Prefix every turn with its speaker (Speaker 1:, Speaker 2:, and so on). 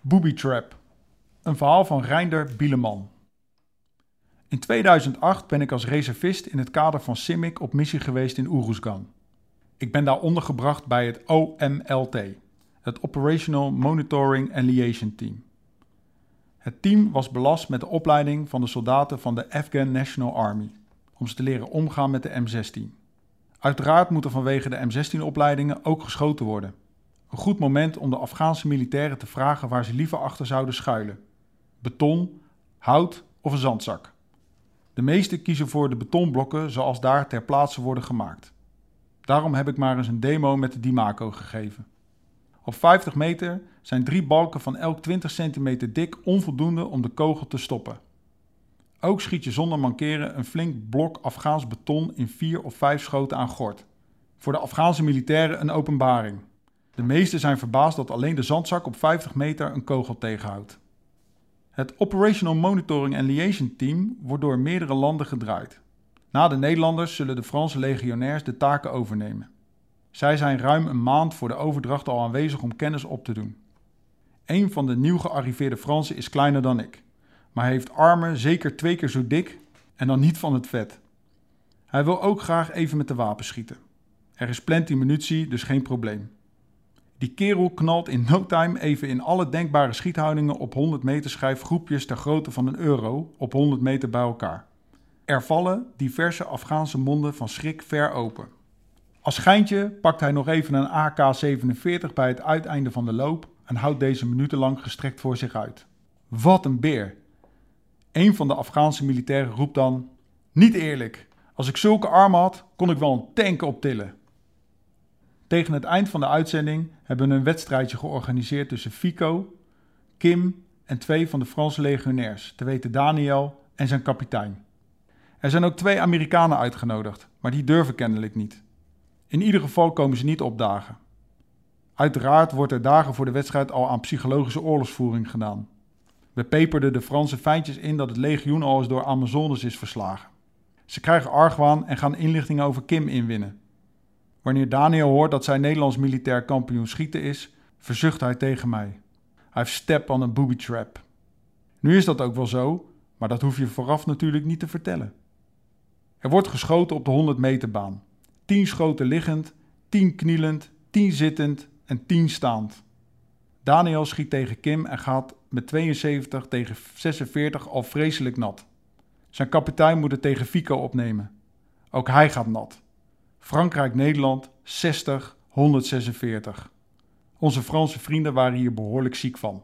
Speaker 1: Booby Trap. Een verhaal van Reinder Bieleman. In 2008 ben ik als reservist in het kader van CIMIC op missie geweest in Oeroesgan. Ik ben daar ondergebracht bij het OMLT, het Operational Monitoring and Liaison Team. Het team was belast met de opleiding van de soldaten van de Afghan National Army, om ze te leren omgaan met de M16. Uiteraard moet er vanwege de M16-opleidingen ook geschoten worden. Een goed moment om de Afghaanse militairen te vragen waar ze liever achter zouden schuilen: beton, hout of een zandzak. De meesten kiezen voor de betonblokken zoals daar ter plaatse worden gemaakt. Daarom heb ik maar eens een demo met de Dimaco gegeven. Op 50 meter zijn drie balken van elk 20 centimeter dik onvoldoende om de kogel te stoppen. Ook schiet je zonder mankeren een flink blok Afghaans beton in vier of vijf schoten aan gort. Voor de Afghaanse militairen een openbaring. De meesten zijn verbaasd dat alleen de zandzak op 50 meter een kogel tegenhoudt. Het Operational Monitoring and Liaison Team wordt door meerdere landen gedraaid. Na de Nederlanders zullen de Franse legionairs de taken overnemen. Zij zijn ruim een maand voor de overdracht al aanwezig om kennis op te doen. Een van de nieuw gearriveerde Fransen is kleiner dan ik, maar heeft armen zeker twee keer zo dik en dan niet van het vet. Hij wil ook graag even met de wapen schieten. Er is plenty munitie, dus geen probleem. Die kerel knalt in no time even in alle denkbare schiethoudingen op 100 meter schijf groepjes ter grootte van een euro op 100 meter bij elkaar. Er vallen diverse Afghaanse monden van schrik ver open. Als schijntje pakt hij nog even een AK-47 bij het uiteinde van de loop en houdt deze minutenlang gestrekt voor zich uit. Wat een beer! Een van de Afghaanse militairen roept dan: Niet eerlijk, als ik zulke armen had, kon ik wel een tank optillen. Tegen het eind van de uitzending hebben we een wedstrijdje georganiseerd tussen Fico, Kim en twee van de Franse legionairs, te weten Daniel en zijn kapitein. Er zijn ook twee Amerikanen uitgenodigd, maar die durven kennelijk niet. In ieder geval komen ze niet opdagen. Uiteraard wordt er dagen voor de wedstrijd al aan psychologische oorlogsvoering gedaan. We peperden de Franse feintjes in dat het legioen al eens door Amazones is verslagen. Ze krijgen argwaan en gaan inlichtingen over Kim inwinnen. Wanneer Daniel hoort dat zijn Nederlands militair kampioen schieten is, verzucht hij tegen mij. Hij step on een booby trap. Nu is dat ook wel zo, maar dat hoef je vooraf natuurlijk niet te vertellen. Er wordt geschoten op de 100 meter baan. 10 schoten liggend, 10 knielend, 10 zittend en 10 staand. Daniel schiet tegen Kim en gaat met 72 tegen 46 al vreselijk nat. Zijn kapitein moet het tegen Fico opnemen. Ook hij gaat nat. Frankrijk-Nederland 60, 146. Onze Franse vrienden waren hier behoorlijk ziek van.